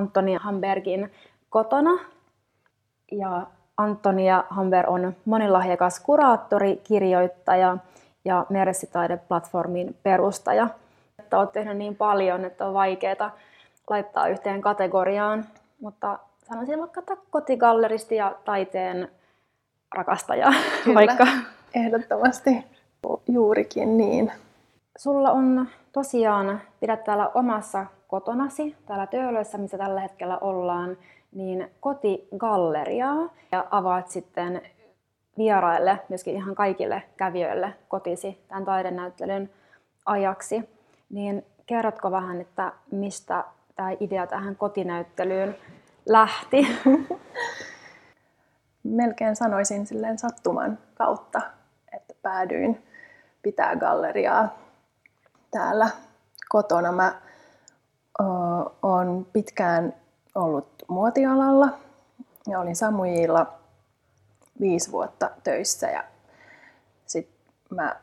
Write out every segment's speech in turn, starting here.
Antonia Hambergin kotona. Ja Antonia Hamberg on monilahjakas kuraattori, kirjoittaja ja Meressitaide-platformin perustaja. Että olet tehnyt niin paljon, että on vaikeaa laittaa yhteen kategoriaan, mutta sanoisin vaikka kotigalleristi ja taiteen rakastaja Kyllä, vaikka. ehdottomasti juurikin niin. Sulla on tosiaan, pidät täällä omassa kotonasi, täällä Töölössä, missä tällä hetkellä ollaan, niin kotigalleriaa ja avaat sitten vieraille, myöskin ihan kaikille kävijöille kotisi tämän taidenäyttelyn ajaksi. Niin kerrotko vähän, että mistä tämä idea tähän kotinäyttelyyn lähti? Melkein sanoisin silleen sattuman kautta, että päädyin pitää galleriaa täällä kotona. Mä oon pitkään ollut muotialalla ja olin Samujilla viisi vuotta töissä ja sitten mä,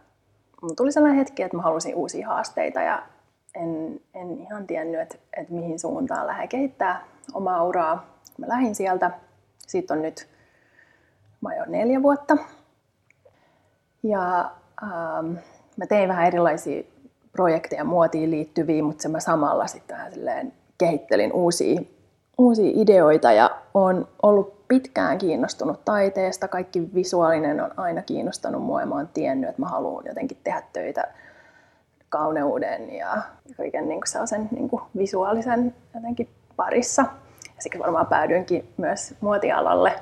mun tuli sellainen hetki, että mä halusin uusia haasteita ja en, en ihan tiennyt, että, että mihin suuntaan lähde kehittää omaa uraa. Mä lähdin sieltä. Siitä on nyt mä jo neljä vuotta. Ja ähm, mä tein vähän erilaisia projekteja muotiin liittyviä, mutta mä samalla sitten kehittelin uusia, uusia ideoita ja on ollut pitkään kiinnostunut taiteesta. Kaikki visuaalinen on aina kiinnostanut mua ja mä oon tiennyt, että mä haluan jotenkin tehdä töitä kauneuden ja kaiken niin kuin sellaisen niin kuin visuaalisen jotenkin parissa. Ja siksi varmaan päädyinkin myös muotialalle.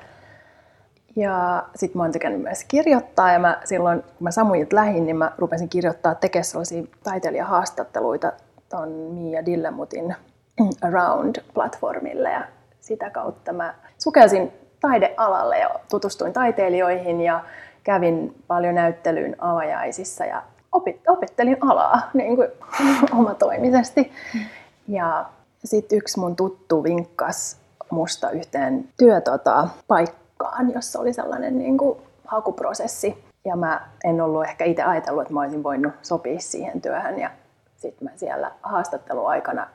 Ja sitten mä oon tykännyt myös kirjoittaa ja mä silloin, kun mä Samujit lähin, niin mä rupesin kirjoittaa, tekemään sellaisia taiteilijahaastatteluita ton Mia Dillemutin Around-platformille ja sitä kautta mä sukelsin taidealalle ja tutustuin taiteilijoihin ja kävin paljon näyttelyyn avajaisissa ja opettelin alaa niin kuin omatoimisesti. Ja sitten yksi mun tuttu vinkkas musta yhteen työpaikkaan, jossa oli sellainen niin kuin hakuprosessi. Ja mä en ollut ehkä itse ajatellut, että mä olisin voinut sopia siihen työhön. Ja sitten mä siellä haastatteluaikana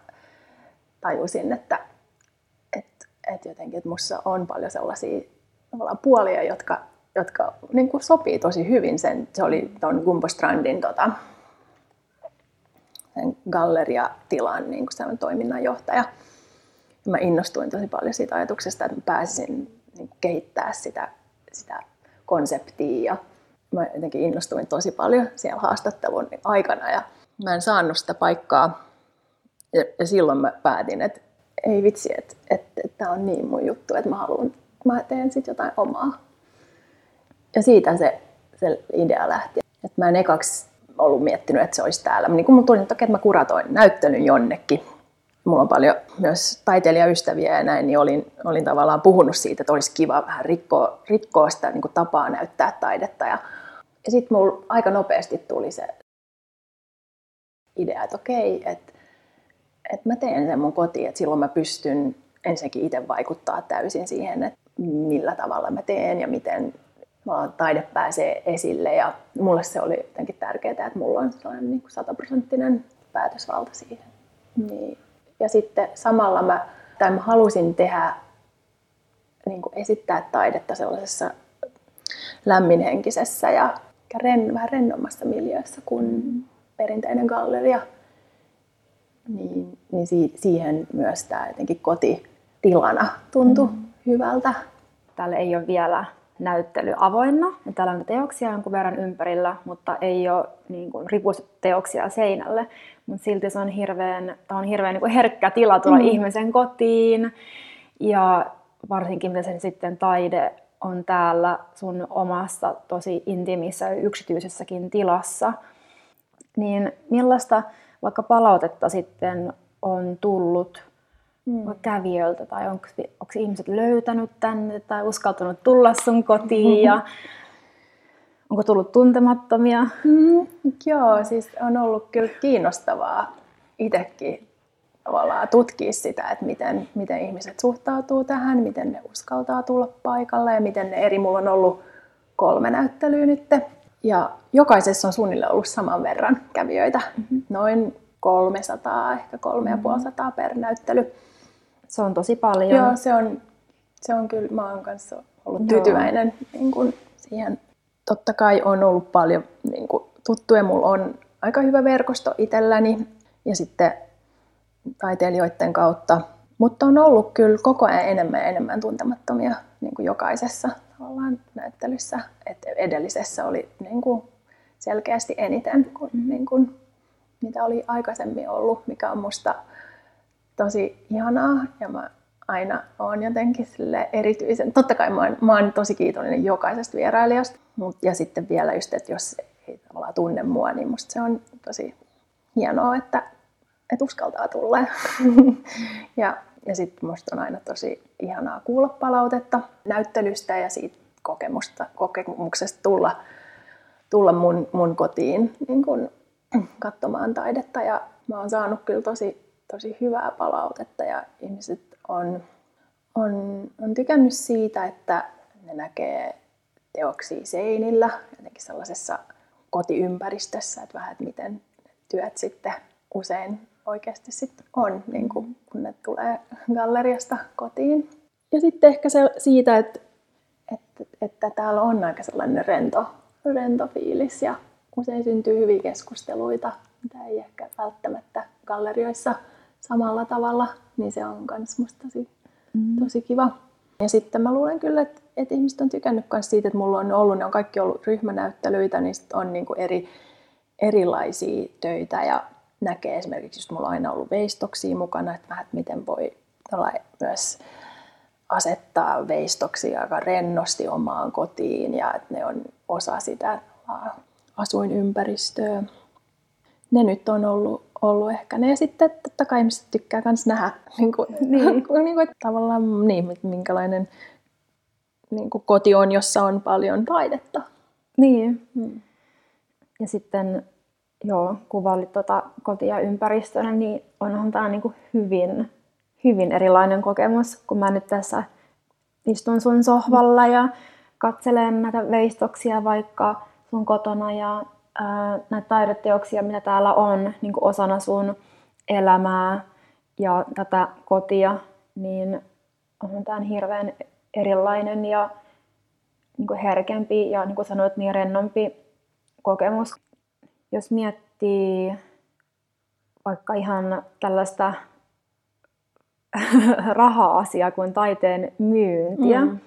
tajusin, että, että, että jotenkin että musta on paljon sellaisia puolia, jotka jotka niin kuin sopii tosi hyvin. Sen, se oli tuon Gumbo Strandin tota, sen galleriatilan niin kuin toiminnanjohtaja. Ja mä innostuin tosi paljon siitä ajatuksesta, että mä pääsisin niin kehittää sitä, sitä konseptia. Ja mä jotenkin innostuin tosi paljon siellä haastattelun aikana ja mä en saanut sitä paikkaa. Ja, ja silloin mä päätin, että ei vitsi, että, että, että tämä on niin mun juttu, että mä haluan, mä teen sitten jotain omaa ja siitä se, se idea lähti. Et mä en ekaksi ollut miettinyt, että se olisi täällä. Niin kun mulla tuli, että, että mä kuratoin näyttelyn jonnekin. Mulla on paljon myös taiteilijaystäviä ja näin, niin olin, olin tavallaan puhunut siitä, että olisi kiva vähän rikkoa, rikkoa sitä niin kuin tapaa näyttää taidetta. Ja, ja sitten mulla aika nopeasti tuli se idea, että okei, että, että mä teen sen mun kotiin, että silloin mä pystyn ensinnäkin itse vaikuttaa täysin siihen, että millä tavalla mä teen ja miten, taide pääsee esille ja mulle se oli jotenkin tärkeää, että mulla on sellainen niin sataprosenttinen päätösvalta siihen. Niin. Ja sitten samalla mä, tai mä halusin tehdä, niin kuin esittää taidetta sellaisessa lämminhenkisessä ja ren, vähän rennommassa miljöössä kuin perinteinen galleria. Niin, niin si, siihen myös tämä jotenkin kotitilana tuntui mm. hyvältä. Täällä ei ole vielä näyttely avoinna. Ja täällä on teoksia jonkun verran ympärillä, mutta ei ole niin kuin, teoksia seinälle. Mutta silti se on hirveän, on hirveän niin kuin herkkä tila tulla mm. ihmisen kotiin. Ja varsinkin miten se sitten taide on täällä sun omassa tosi intiimissä ja yksityisessäkin tilassa. Niin millaista vaikka palautetta sitten on tullut mm. kävijöiltä tai onko, onko ihmiset löytänyt tänne tai uskaltanut tulla sun kotiin ja onko tullut tuntemattomia? Mm, joo, siis on ollut kyllä kiinnostavaa itsekin tavallaan tutkia sitä, että miten, miten ihmiset suhtautuu tähän, miten ne uskaltaa tulla paikalle ja miten ne eri, mulla on ollut kolme näyttelyä nyt. Ja jokaisessa on suunnilleen ollut saman verran kävijöitä, mm-hmm. noin 300, ehkä 350 mm-hmm. per näyttely Se on tosi paljon. Joo, se on, se on kyllä, mä oon kanssa ollut tyytyväinen niin kun siihen. Totta kai on ollut paljon niin kun, tuttuja, mulla on aika hyvä verkosto itselläni ja sitten taiteilijoiden kautta. Mutta on ollut kyllä koko ajan enemmän ja enemmän tuntemattomia niin kuin jokaisessa tavallaan näyttelyssä. Et edellisessä oli niin kuin selkeästi eniten kuin, mm. niin kuin, mitä oli aikaisemmin ollut, mikä on musta tosi ihanaa ja mä aina on jotenkin sille erityisen, totta kai mä oon, mä oon tosi kiitollinen jokaisesta vierailijasta, mut, ja sitten vielä just, että jos ei tavallaan tunne mua, niin musta se on tosi hienoa, että, että uskaltaa tulla. ja ja sitten musta on aina tosi ihanaa kuulla palautetta näyttelystä ja siitä kokemusta, kokemuksesta tulla, tulla mun, mun kotiin niin kun, katsomaan taidetta. Ja mä oon saanut kyllä tosi, tosi hyvää palautetta ja ihmiset on, on, on tykännyt siitä, että ne näkee teoksia seinillä, jotenkin sellaisessa kotiympäristössä, että vähän, että miten työt sitten usein oikeasti sitten on, niin kuin, kun ne tulee galleriasta kotiin. Ja sitten ehkä se siitä, että, että, että täällä on aika sellainen rento, rento fiilis ja usein syntyy hyviä keskusteluita, mitä ei ehkä välttämättä gallerioissa samalla tavalla, niin se on myös musta tosi, mm. tosi kiva. Ja sitten mä luulen kyllä, että, että ihmiset on tykännyt myös siitä, että mulla on ollut, ne on kaikki ollut ryhmänäyttelyitä, niin on niin kuin eri, erilaisia töitä ja näkee esimerkiksi, jos mulla on aina ollut veistoksia mukana, että vähän, että miten voi myös asettaa veistoksia aika rennosti omaan kotiin ja että ne on osa sitä asuinympäristöä. Ne nyt on ollut, ollut ehkä ne. Ja sitten totta kai ihmiset tykkää myös nähdä, niin kuin, niin. niin kuin, että tavallaan niin, minkälainen niin kuin koti on, jossa on paljon taidetta. Niin. Hmm. Ja sitten joo, kuvailit tuota kotia ympäristönä, niin onhan tämä niin hyvin, hyvin erilainen kokemus, kun mä nyt tässä istun sun sohvalla ja katselen näitä veistoksia vaikka sun kotona ja näitä taideteoksia, mitä täällä on niin osana sun elämää ja tätä kotia, niin on tämä hirveän erilainen ja niin herkempi ja niin kuin sanoit, niin rennompi kokemus jos miettii vaikka ihan tällaista raha-asiaa kuin taiteen myyntiä, mm.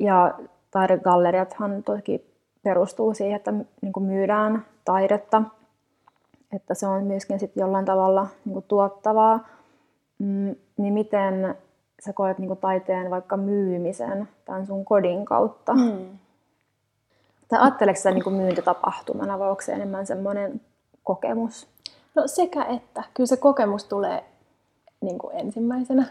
ja taidegalleriathan toki perustuu siihen, että niin kuin myydään taidetta, että se on myöskin sitten jollain tavalla niin kuin tuottavaa, mm, niin miten sä koet niin kuin taiteen vaikka myymisen tämän sun kodin kautta? Mm. Tai ajatteleeko sä niin myyntitapahtumana vai onko se enemmän semmoinen kokemus? No sekä että. Kyllä se kokemus tulee niin kuin ensimmäisenä.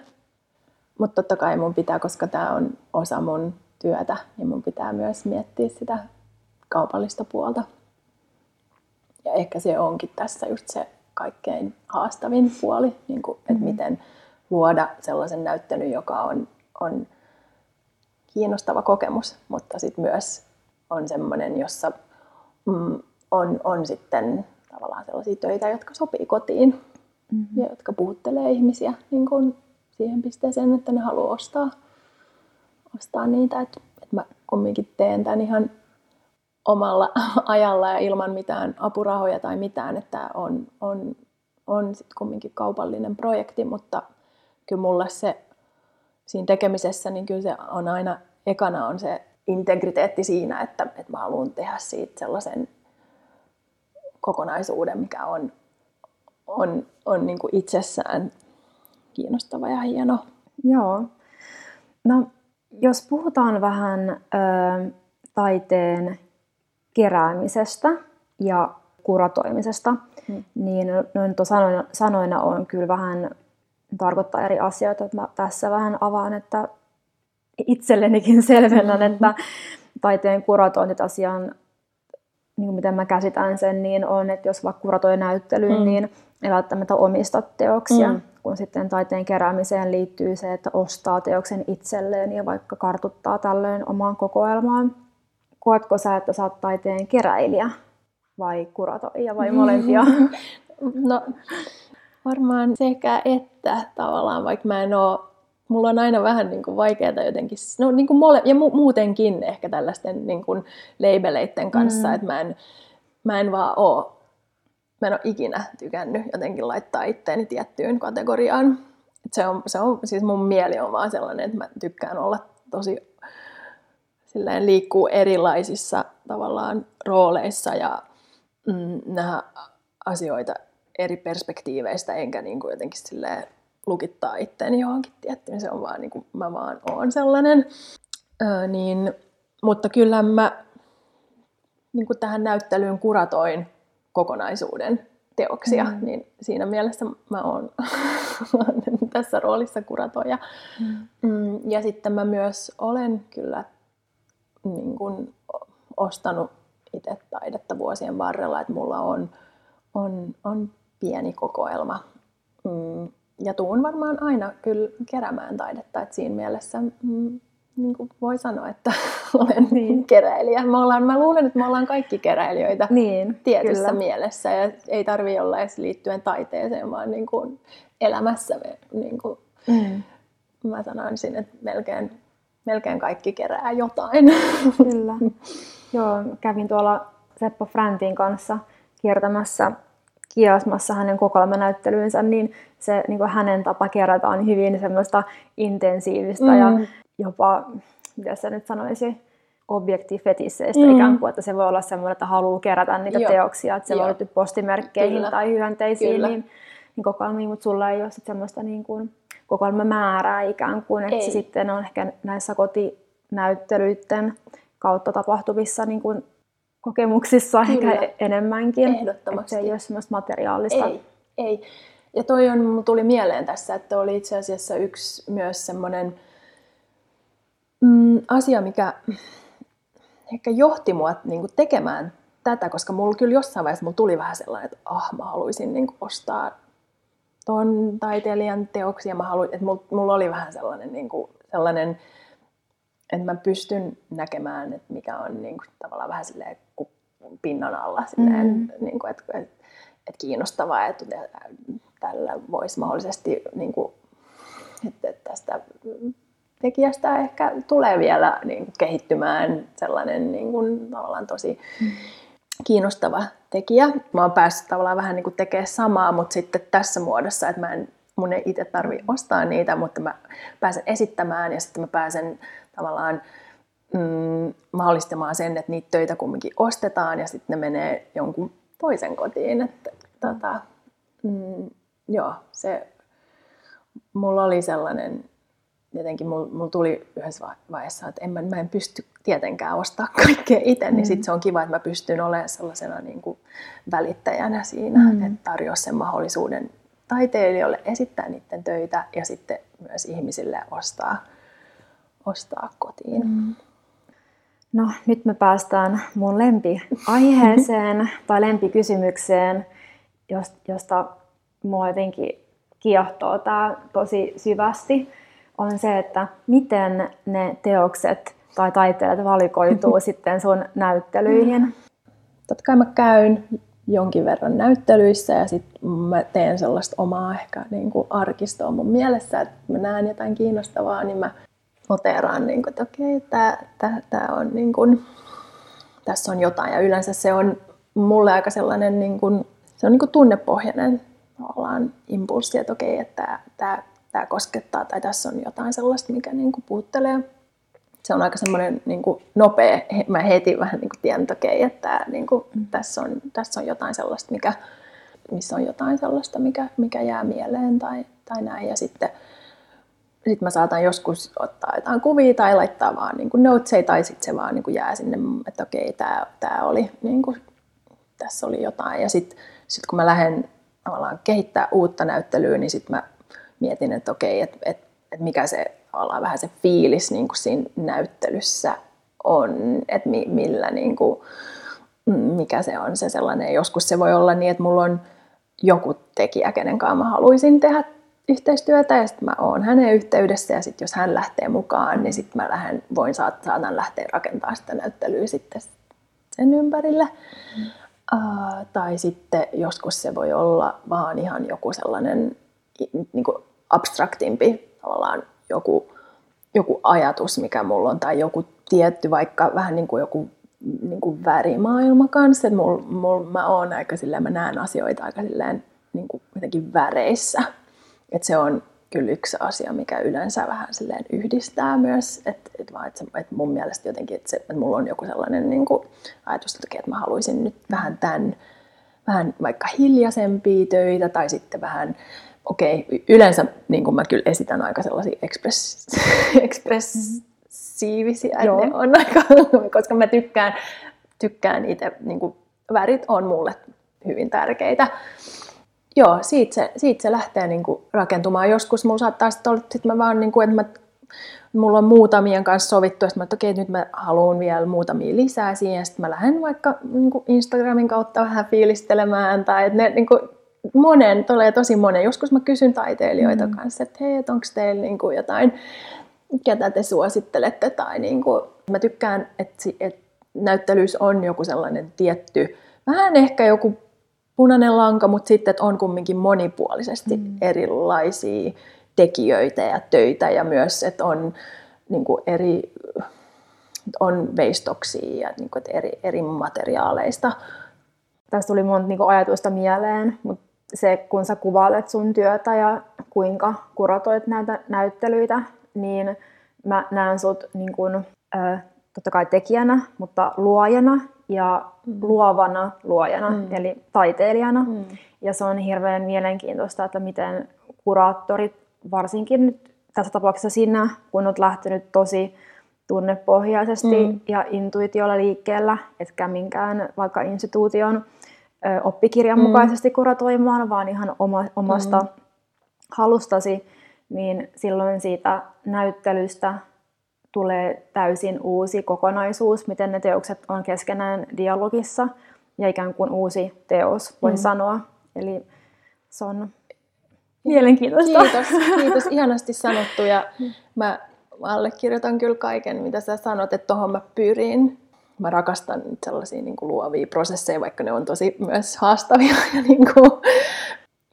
Mutta totta kai mun pitää, koska tämä on osa mun työtä, niin mun pitää myös miettiä sitä kaupallista puolta. Ja ehkä se onkin tässä just se kaikkein haastavin puoli, niin kuin, että mm-hmm. miten luoda sellaisen näyttelyn, joka on, on kiinnostava kokemus, mutta sitten myös on semmoinen, jossa mm, on, on sitten tavallaan sellaisia töitä, jotka sopii kotiin mm-hmm. ja jotka puhuttelee ihmisiä niin kuin siihen pisteeseen, että ne haluaa ostaa, ostaa niitä. Että, että mä kumminkin teen tämän ihan omalla ajalla ja ilman mitään apurahoja tai mitään, että on, on, on sitten kumminkin kaupallinen projekti, mutta kyllä mulle se siinä tekemisessä, niin kyllä se on aina, ekana on se integriteetti siinä, että, että mä haluan tehdä siitä sellaisen kokonaisuuden, mikä on, on, on niin kuin itsessään kiinnostava ja hieno. Joo. No, jos puhutaan vähän ö, taiteen keräämisestä ja kuratoimisesta, hmm. niin noin sanoina, sanoina on kyllä vähän tarkoittaa eri asioita. Että mä tässä vähän avaan, että itsellenikin selvennän, mm-hmm. että taiteen kuratointi asiaan, niin miten mä käsitän sen, niin on, että jos vaikka kuratoi näyttelyyn, mm. niin ei välttämättä omista teoksia, mm. kun sitten taiteen keräämiseen liittyy se, että ostaa teoksen itselleen ja vaikka kartuttaa tällöin omaan kokoelmaan. Koetko sä, että sä oot taiteen keräilijä vai kuratoija vai molempia? No, varmaan sekä että tavallaan, vaikka mä en oo, mulla on aina vähän niin kuin vaikeaa jotenkin, no niin kuin mole, ja mu, muutenkin ehkä tällaisten niin kuin labeleiden kanssa, mm. että mä en, mä en vaan oo, mä en ole ikinä tykännyt jotenkin laittaa itteeni tiettyyn kategoriaan. Et se on, se on, siis mun mieli on vaan sellainen, että mä tykkään olla tosi silleen liikkuu erilaisissa tavallaan rooleissa ja mm, nähdä asioita eri perspektiiveistä, enkä niin kuin jotenkin silleen lukittaa itteeni johonkin tiettyyn. Se on vaan niin kuin mä vaan oon sellainen. Öö, niin, mutta kyllä mä niin kuin tähän näyttelyyn kuratoin kokonaisuuden teoksia, mm. niin siinä mielessä mä oon tässä roolissa kuratoja. Mm. Mm, ja sitten mä myös olen kyllä niin kuin ostanut itse taidetta vuosien varrella, että mulla on, on, on pieni kokoelma. Mm, ja tuun varmaan aina kyllä keräämään taidetta, että siinä mielessä mm, niin kuin voi sanoa, että olen niin. keräilijä. Me ollaan, mä luulen, että me ollaan kaikki keräilijöitä niin, tietyssä kyllä. mielessä ja ei tarvi olla edes liittyen taiteeseen, vaan niin kuin elämässä. Niin kuin, mm. Mä sanoisin, että melkein, melkein kaikki kerää jotain. Kyllä. Joo, kävin tuolla Seppo Frantin kanssa kiertämässä kiasmassa hänen kokoelmanäyttelyynsä, niin se niin kuin hänen tapa kerätä on hyvin semmoista intensiivistä mm. ja jopa, mitä se nyt sanoisi, objektifetisseistä mm. ikään kuin, että se voi olla semmoinen, että haluaa kerätä niitä Joo. teoksia, että se Joo. voi liittyä postimerkkeihin Kyllä. tai hyönteisiin, Kyllä. niin, niin kokoelmiin, mutta sulla ei ole sit semmoista niin kuin, kokoelmamäärää ikään kuin, että ei. se sitten on ehkä näissä kotinäyttelyiden kautta tapahtuvissa niin kuin kokemuksissa Kyllä. ehkä enemmänkin. Ehdottomasti. Että se ei ole semmoista materiaalista. Ei, ei. Ja toi on, tuli mieleen tässä, että oli itse asiassa yksi myös semmoinen mm, asia, mikä ehkä johti mua niin kuin tekemään tätä, koska mulla kyllä jossain vaiheessa mulla tuli vähän sellainen, että ah, mä haluaisin niin kuin ostaa ton taiteilijan teoksia. Mä haluin, että mulla, mulla oli vähän sellainen, niin kuin, sellainen että mä pystyn näkemään, että mikä on niin kuin, tavallaan vähän silleen pinnan alla, silleen, mm. niin kuin, että, että, että kiinnostavaa, että tällä voisi mahdollisesti, niin kuin, että tästä tekijästä ehkä tulee vielä niin kuin, kehittymään sellainen niin kuin, tavallaan tosi mm. Kiinnostava tekijä. Mä oon päässyt tavallaan vähän niin kuin tekemään samaa, mutta sitten tässä muodossa, että mä en, mun ei itse tarvi ostaa niitä, mutta mä pääsen esittämään ja sitten mä pääsen tavallaan mm, mahdollistamaan sen, että niitä töitä kumminkin ostetaan ja sitten ne menee jonkun toisen kotiin. Että, tota, mm, joo, se, mulla oli sellainen, jotenkin mulla, mulla tuli yhdessä vaiheessa, että en, mä, mä en pysty tietenkään ostaa kaikkea itse, niin mm. niin sitten se on kiva, että mä pystyn olemaan sellaisena niin kuin välittäjänä siinä, mm. että tarjoa sen mahdollisuuden taiteilijoille esittää niiden töitä ja sitten myös ihmisille ostaa ostaa kotiin. Mm. No nyt me päästään mun lempiaiheeseen tai lempikysymykseen, josta mua jotenkin kiehtoo tämä tosi syvästi, on se, että miten ne teokset tai taiteilijat valikoituu sitten sun näyttelyihin? Totta kai mä käyn jonkin verran näyttelyissä ja sitten mä teen sellaista omaa ehkä niin kuin arkistoa mun mielessä, että mä näen jotain kiinnostavaa, niin mä noteeraan, niin kuin, että okei, tämä, tämä, tämä on, niin kuin, tässä on jotain. Ja yleensä se on mulle aika sellainen, niin kuin, se on niin kuin tunnepohjainen tavallaan impulssi, että okei, että tämä, tämä, koskettaa tai tässä on jotain sellaista, mikä niin kuin puuttelee. Se on aika semmoinen niin kuin nopea, mä heti vähän niin kuin tiedän, että okei, että niin kuin, mm. tässä, on, tässä on jotain sellaista, mikä, missä on jotain sellaista, mikä, mikä jää mieleen tai, tai näin. Ja sitten sitten mä saatan joskus ottaa jotain kuvia tai laittaa vaan niin kuin noteseja tai sitten se vaan niin kuin jää sinne, että okei, tämä, tämä oli, niin kuin, tässä oli jotain. Ja sitten sit kun mä lähden tavallaan kehittää uutta näyttelyä, niin sitten mä mietin, että okei, että et, et mikä se ollaan vähän se fiilis niin kuin siinä näyttelyssä on, että mi, millä niin kuin, mikä se on se sellainen. Joskus se voi olla niin, että mulla on joku tekijä, kenen kanssa mä haluaisin tehdä yhteistyötä ja sitten mä oon hänen yhteydessä ja sitten jos hän lähtee mukaan, niin sitten mä lähden, voin saat, saatan lähteä rakentamaan sitä näyttelyä sitten sen ympärille. Mm. Uh, tai sitten joskus se voi olla vaan ihan joku sellainen niin kuin abstraktimpi tavallaan joku, joku ajatus, mikä mulla on, tai joku tietty vaikka vähän niin kuin joku niin kuin värimaailma kanssa. Että mul, mul, mä oon aika silleen, mä näen asioita aika silleen niin kuin jotenkin väreissä. Että se on kyllä yksi asia, mikä yleensä vähän silleen yhdistää myös. Että et vaan, että, et mun mielestä jotenkin, että, että mulla on joku sellainen niin kuin ajatus, että mä haluaisin nyt vähän tämän, vähän vaikka hiljaisempia töitä tai sitten vähän okei, okay, yleensä niin kuin mä kyllä esitän aika sellaisia express, ekspressiivisiä, Joo. ne on aika, koska mä tykkään, tykkään itse, niin kuin, värit on mulle hyvin tärkeitä. Joo, siitä se, siitä se lähtee niin kuin, rakentumaan. Joskus mulla saattaa sitten olla, että mä vaan, niin kuin, että mä, mulla on muutamien kanssa sovittu, että mä, että okei, nyt mä haluan vielä muutamia lisää siihen, sitten mä lähden vaikka niin kuin Instagramin kautta vähän fiilistelemään, tai että ne niin kuin, monen, tulee tosi monen. Joskus mä kysyn taiteilijoita mm. kanssa, että hei, onko teillä niin kuin jotain, ketä te suosittelette. Tai niin kuin, mä tykkään, että, että näyttelyys on joku sellainen tietty, vähän ehkä joku punainen lanka, mutta sitten että on kumminkin monipuolisesti mm. erilaisia tekijöitä ja töitä ja myös, että on niin kuin eri on veistoksia ja niin kuin, että eri, eri materiaaleista. Tästä tuli monta niin ajatusta mieleen, mutta se, kun sä kuvailet sun työtä ja kuinka kuratoit näitä näyttelyitä, niin mä näen sut niin kun, äh, totta kai tekijänä, mutta luojana ja mm. luovana luojana, mm. eli taiteilijana. Mm. Ja se on hirveän mielenkiintoista, että miten kuraattorit, varsinkin nyt tässä tapauksessa sinä, kun olet lähtenyt tosi tunnepohjaisesti mm. ja intuitiolla liikkeellä, etkä minkään vaikka instituution oppikirjan mm. mukaisesti kuratoimaan, vaan ihan oma, omasta mm. halustasi, niin silloin siitä näyttelystä tulee täysin uusi kokonaisuus, miten ne teokset on keskenään dialogissa ja ikään kuin uusi teos, voi mm. sanoa. Eli se on mielenkiintoista. Kiitos, kiitos. Ihanasti sanottu ja mä allekirjoitan kyllä kaiken, mitä sä sanot, että tuohon mä pyrin mä rakastan sellaisia niin kuin luovia prosesseja, vaikka ne on tosi myös haastavia. Ja, niin kuin,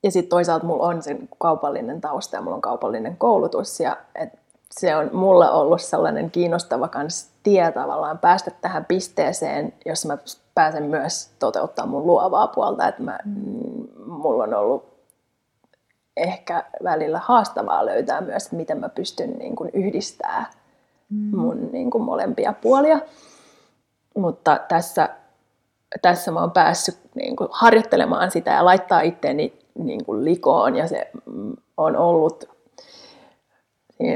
ja sitten toisaalta mulla on sen kaupallinen tausta ja mulla on kaupallinen koulutus. Ja et se on mulle ollut sellainen kiinnostava kans tie tavallaan päästä tähän pisteeseen, jos mä pääsen myös toteuttaa mun luovaa puolta. Että mä, mm, mulla on ollut ehkä välillä haastavaa löytää myös, että miten mä pystyn niin kuin yhdistämään mm. mun niin kuin molempia puolia. Mutta tässä, tässä mä oon päässyt niin kuin harjoittelemaan sitä ja laittaa itteeni niin kuin likoon ja se on ollut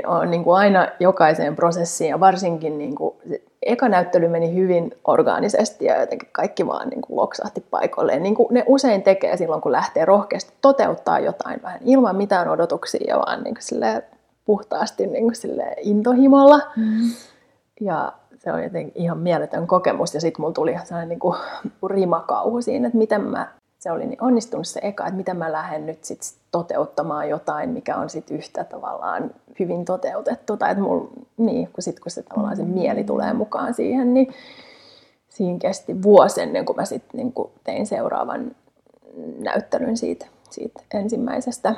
on niin kuin aina jokaiseen prosessiin ja varsinkin niin kuin, eka näyttely meni hyvin orgaanisesti ja jotenkin kaikki vaan niin kuin loksahti paikoilleen. Niin kuin ne usein tekee silloin, kun lähtee rohkeasti toteuttaa jotain vähän ilman mitään odotuksia ja vaan niin kuin puhtaasti niin kuin intohimolla. Mm. Ja se on jotenkin ihan mieletön kokemus. Ja sitten mulla tuli sellainen niin kuin rimakauhu siinä, että miten mä, se oli niin onnistunut se eka, että miten mä lähden nyt sit toteuttamaan jotain, mikä on sitten yhtä tavallaan hyvin toteutettu. Tai että mulla, niin, kun, sit, kun se tavallaan se mieli tulee mukaan siihen, niin siinä kesti vuosi ennen kuin mä sitten niin tein seuraavan näyttelyn siitä, siitä ensimmäisestä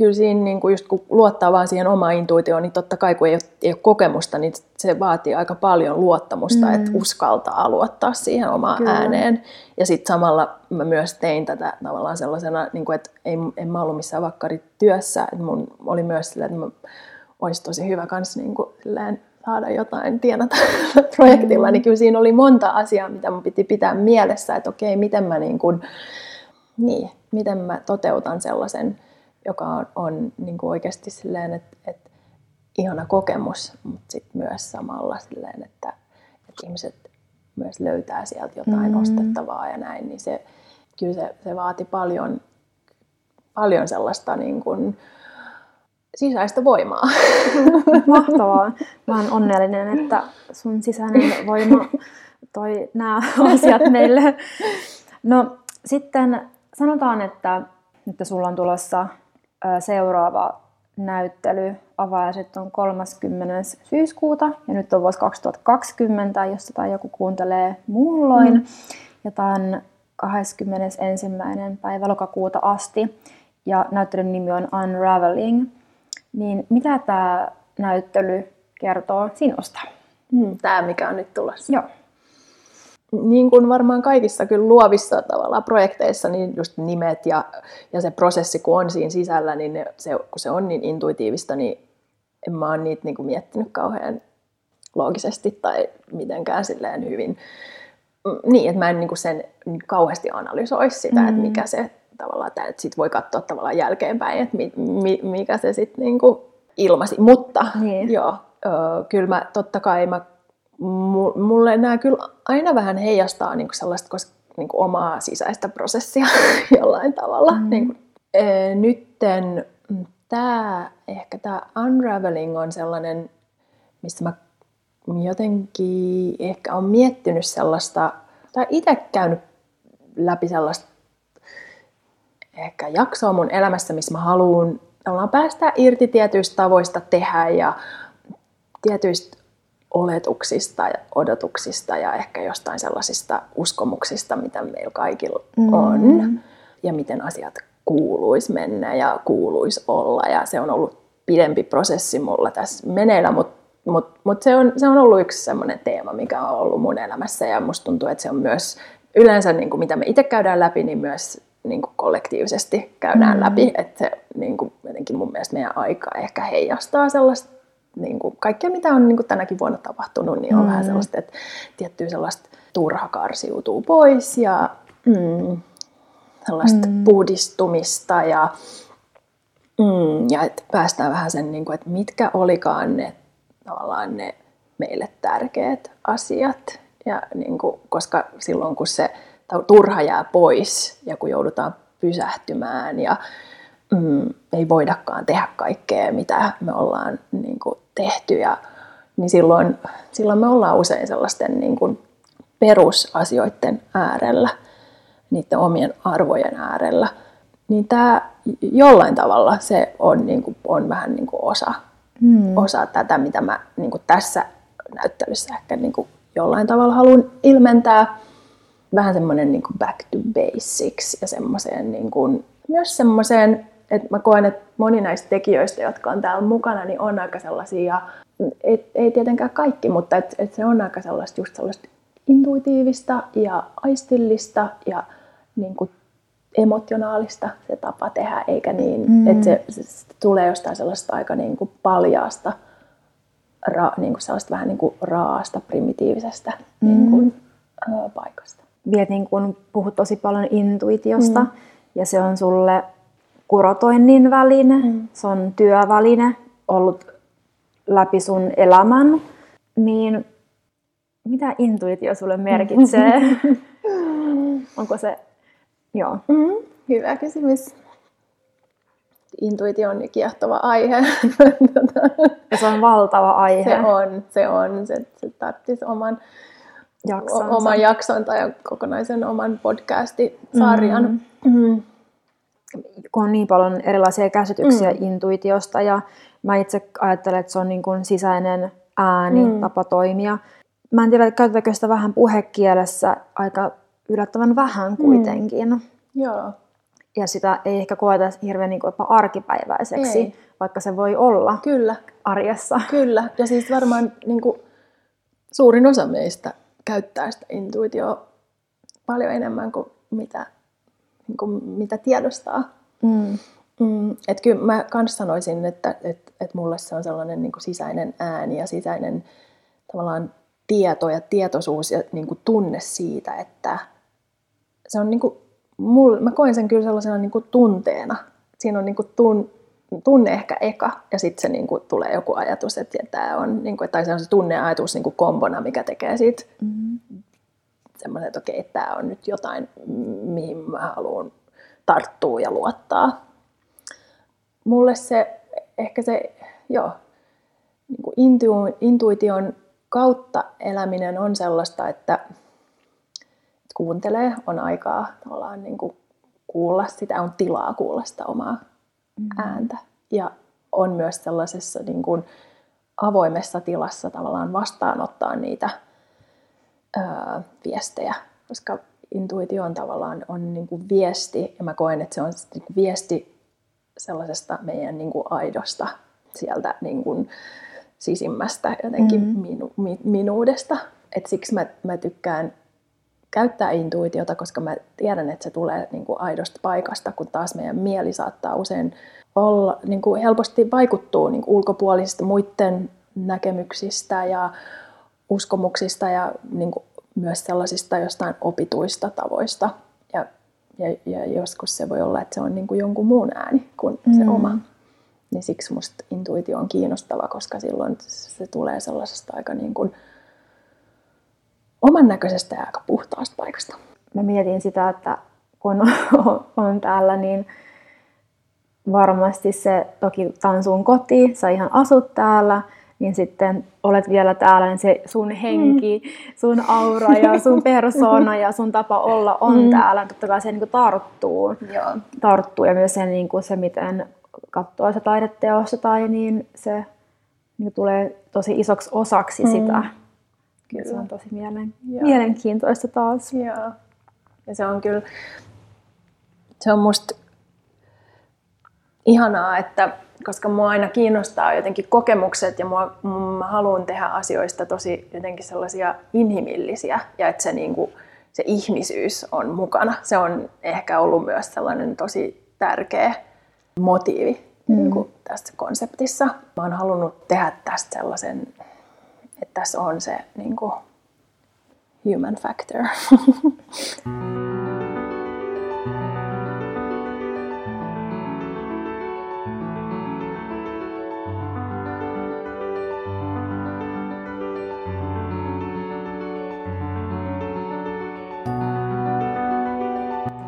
kyllä siinä niin kuin just kun luottaa vaan siihen omaan intuitioon, niin totta kai kun ei ole, ei ole kokemusta, niin se vaatii aaika paljon luottamusta, mm. että uskaltaa luottaa siihen omaan kyllä. ääneen. Ja sitten samalla mä myös tein tätä tavallaan sellaisena, niin kuin, että ei, en mä ollut missään vakkarityössä, että mun oli myös sillä, että mä olisi tosi hyvä kanssa niin kuin, silleen, saada jotain tienata projektilla, mm. niin kyllä siinä oli monta asiaa, mitä mun piti pitää mielessä, että okei, miten mä, niin kuin, niin, miten mä toteutan sellaisen joka on, on niin kuin oikeasti silleen, että, että ihana kokemus, mutta sitten myös samalla silleen, että, että ihmiset myös löytää sieltä jotain mm. ostettavaa ja näin, niin se, kyllä se, se vaati paljon, paljon sellaista niin kuin, sisäistä voimaa. Mahtavaa. Mä oon onnellinen, että sun sisäinen voima toi nämä asiat meille. No sitten sanotaan, että, että sulla on tulossa seuraava näyttely avajaiset on 30. syyskuuta ja nyt on vuosi 2020, jos tätä joku kuuntelee muulloin. Mm. Ja tämän 21. päivä lokakuuta asti ja näyttelyn nimi on Unraveling. Niin mitä tämä näyttely kertoo sinusta? Hmm, tämä, mikä on nyt tulossa. Joo. Niin kuin varmaan kaikissa kyllä luovissa tavalla projekteissa, niin just nimet ja, ja se prosessi, kun on siinä sisällä, niin ne, se, kun se on niin intuitiivista, niin en mä ole niitä niin kuin miettinyt kauhean loogisesti tai mitenkään silleen hyvin. Mm, niin, että mä en niin kuin sen kauheasti analysoisi sitä, mm. että mikä se tavallaan, että sit voi katsoa tavallaan jälkeenpäin, että mi, mi, mikä se sitten niin kuin ilmasi. Mutta niin. joo, ö, kyllä mä totta kai mä, mulle nämä kyllä aina vähän heijastaa niin kuin sellaista niin kuin omaa sisäistä prosessia jollain tavalla. Mm. Niin kuin, e, nytten tämä, ehkä tämä unraveling on sellainen, missä mä jotenkin ehkä on miettinyt sellaista, tai itse käynyt läpi sellaista ehkä jaksoa mun elämässä, missä mä haluan päästä irti tietyistä tavoista tehdä ja tietyistä oletuksista ja odotuksista ja ehkä jostain sellaisista uskomuksista, mitä meillä kaikilla mm. on ja miten asiat kuuluisi mennä ja kuuluisi olla. Ja se on ollut pidempi prosessi mulla tässä meneillä, mutta mut, mut se, on, se on ollut yksi sellainen teema, mikä on ollut mun elämässä ja musta tuntuu, että se on myös yleensä, niin kuin mitä me itse käydään läpi, niin myös niin kuin kollektiivisesti käydään mm. läpi. Että se niin kuin, jotenkin mun mielestä meidän aika ehkä heijastaa sellaista niin kuin, kaikkea, mitä on niin kuin tänäkin vuonna tapahtunut, niin on mm. vähän sellaista, että tiettyä sellaista turha karsiutuu pois ja mm, sellaista mm. puhdistumista ja, mm, ja että päästään vähän sen, niin kuin, että mitkä olikaan ne tavallaan ne meille tärkeät asiat. Ja niin kuin, koska silloin kun se turha jää pois ja kun joudutaan pysähtymään ja mm, ei voidakaan tehdä kaikkea, mitä me ollaan niin kuin, tehty, ja, niin silloin, silloin me ollaan usein sellaisten niin kuin, perusasioiden äärellä, niiden omien arvojen äärellä. Niin tämä jollain tavalla se on, niin kuin, on vähän niin kuin osa, hmm. osa tätä, mitä mä niin kuin tässä näyttelyssä ehkä niin kuin jollain tavalla haluan ilmentää vähän semmoinen niin back to basics ja semmoiseen niin kuin, myös semmoiseen, että mä koen, että moni näistä tekijöistä, jotka on täällä mukana, niin on aika sellaisia, ei, ei tietenkään kaikki, mutta et, et se on aika sellaista just sellaista intuitiivista ja aistillista ja niin kuin emotionaalista se tapa tehdä, eikä niin, mm. että se, se, se tulee jostain sellaista aika niin kuin paljaasta, ra, niin kuin sellaista vähän niin kuin raasta, primitiivisestä mm. niin kuin, paikasta vielä niin kun puhut tosi paljon intuitiosta mm. ja se on sulle kurotoinnin väline, mm. se on työväline ollut läpi sun elämän, niin mitä intuitio sulle merkitsee? Onko se, joo. Mm, hyvä kysymys. Intuitio on kiehtova aihe. ja se on valtava aihe. Se on, se on. Se, se tarvitsisi oman jaksonsa. oman jakson tai kokonaisen oman podcastisarjan. Mm. Mm. Kun on niin paljon erilaisia käsityksiä mm. intuitiosta ja mä itse ajattelen, että se on niin kuin sisäinen ääni, mm. tapa toimia. Mä en tiedä, käytetäänkö sitä vähän puhekielessä aika yllättävän vähän kuitenkin. Mm. Joo. Ja sitä ei ehkä koeta hirveän niin kuin jopa arkipäiväiseksi, ei. vaikka se voi olla Kyllä. arjessa. Kyllä, ja siis varmaan niin kuin, suurin osa meistä käyttää sitä intuitioa paljon enemmän kuin mitä, niin kuin mitä tiedostaa. Mm. Mm, et kyllä mä kans sanoisin, että et, et mulle se on sellainen niin kuin sisäinen ääni ja sisäinen tavallaan tieto ja tietoisuus ja niin kuin tunne siitä, että se on niin kuin, mul, mä koen sen kyllä sellaisena niin kuin tunteena. Siinä on niin kuin tun, tunne ehkä eka, ja sitten se niin kuin, tulee joku ajatus, että tämä on, niin kuin, tai se on se tunneajatus niin kuin kombona, mikä tekee siitä mm-hmm. Semmoinen, että okei, okay, tämä on nyt jotain, mihin mä haluan tarttua ja luottaa. Mulle se, ehkä se, joo, niin kuin intu, intuition kautta eläminen on sellaista, että, että kuuntelee, on aikaa tavallaan niin kuin kuulla sitä, on tilaa kuulla sitä omaa mm. ääntä. Ja on myös sellaisessa niin kuin avoimessa tilassa tavallaan vastaanottaa niitä ää, viestejä. Koska intuitio on tavallaan on niin kuin viesti, ja mä koen, että se on niin kuin viesti sellaisesta meidän niin kuin aidosta sieltä niin kuin sisimmästä jotenkin mm. minu, mi, minuudesta. Et siksi mä, mä tykkään käyttää intuitiota, koska mä tiedän, että se tulee niin kuin aidosta paikasta, kun taas meidän mieli saattaa usein olla, niin kuin helposti vaikuttuu niin kuin ulkopuolisista muiden näkemyksistä ja uskomuksista ja niin kuin myös sellaisista jostain opituista tavoista. Ja, ja, ja joskus se voi olla, että se on niin kuin jonkun muun ääni kuin mm. se oma. Niin siksi musta intuitio on kiinnostava, koska silloin se tulee sellaisesta aika niin kuin oman näköisestä ja aika puhtaasta paikasta. Mä mietin sitä, että kun on täällä, niin varmasti se, toki tämä on sun koti, sä ihan asut täällä, niin sitten olet vielä täällä, niin se sun henki, mm. sun aura ja sun persona ja sun tapa olla on mm. täällä. Totta kai se niin kuin tarttuu. Joo. tarttuu ja myös se, niin kuin se miten katsoo se taideteossa tai niin se niin tulee tosi isoksi osaksi mm. sitä. Kyllä. Se on tosi mielen, mielenkiintoista taas. Joo. Ja se on kyllä, se on musta ihanaa, että koska mua aina kiinnostaa jotenkin kokemukset ja mua, mä haluan tehdä asioista tosi jotenkin sellaisia inhimillisiä ja että se, niin kuin, se ihmisyys on mukana. Se on ehkä ollut myös sellainen tosi tärkeä motiivi mm. niin kuin tässä konseptissa. Mä oon halunnut tehdä tästä sellaisen, että tässä on se niin kuin, human factor.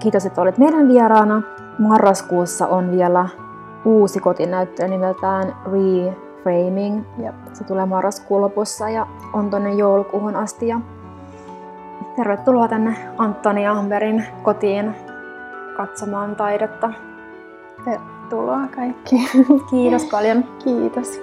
Kiitos, että olit meidän vieraana. Marraskuussa on vielä uusi kotinäyttö nimeltään Reframing. Jep. Se tulee marraskuun lopussa ja on tuonne joulukuuhun asti. Ja tervetuloa tänne Antoni Amberin kotiin katsomaan taidetta. Tervetuloa kaikki. Kiitos paljon. Kiitos.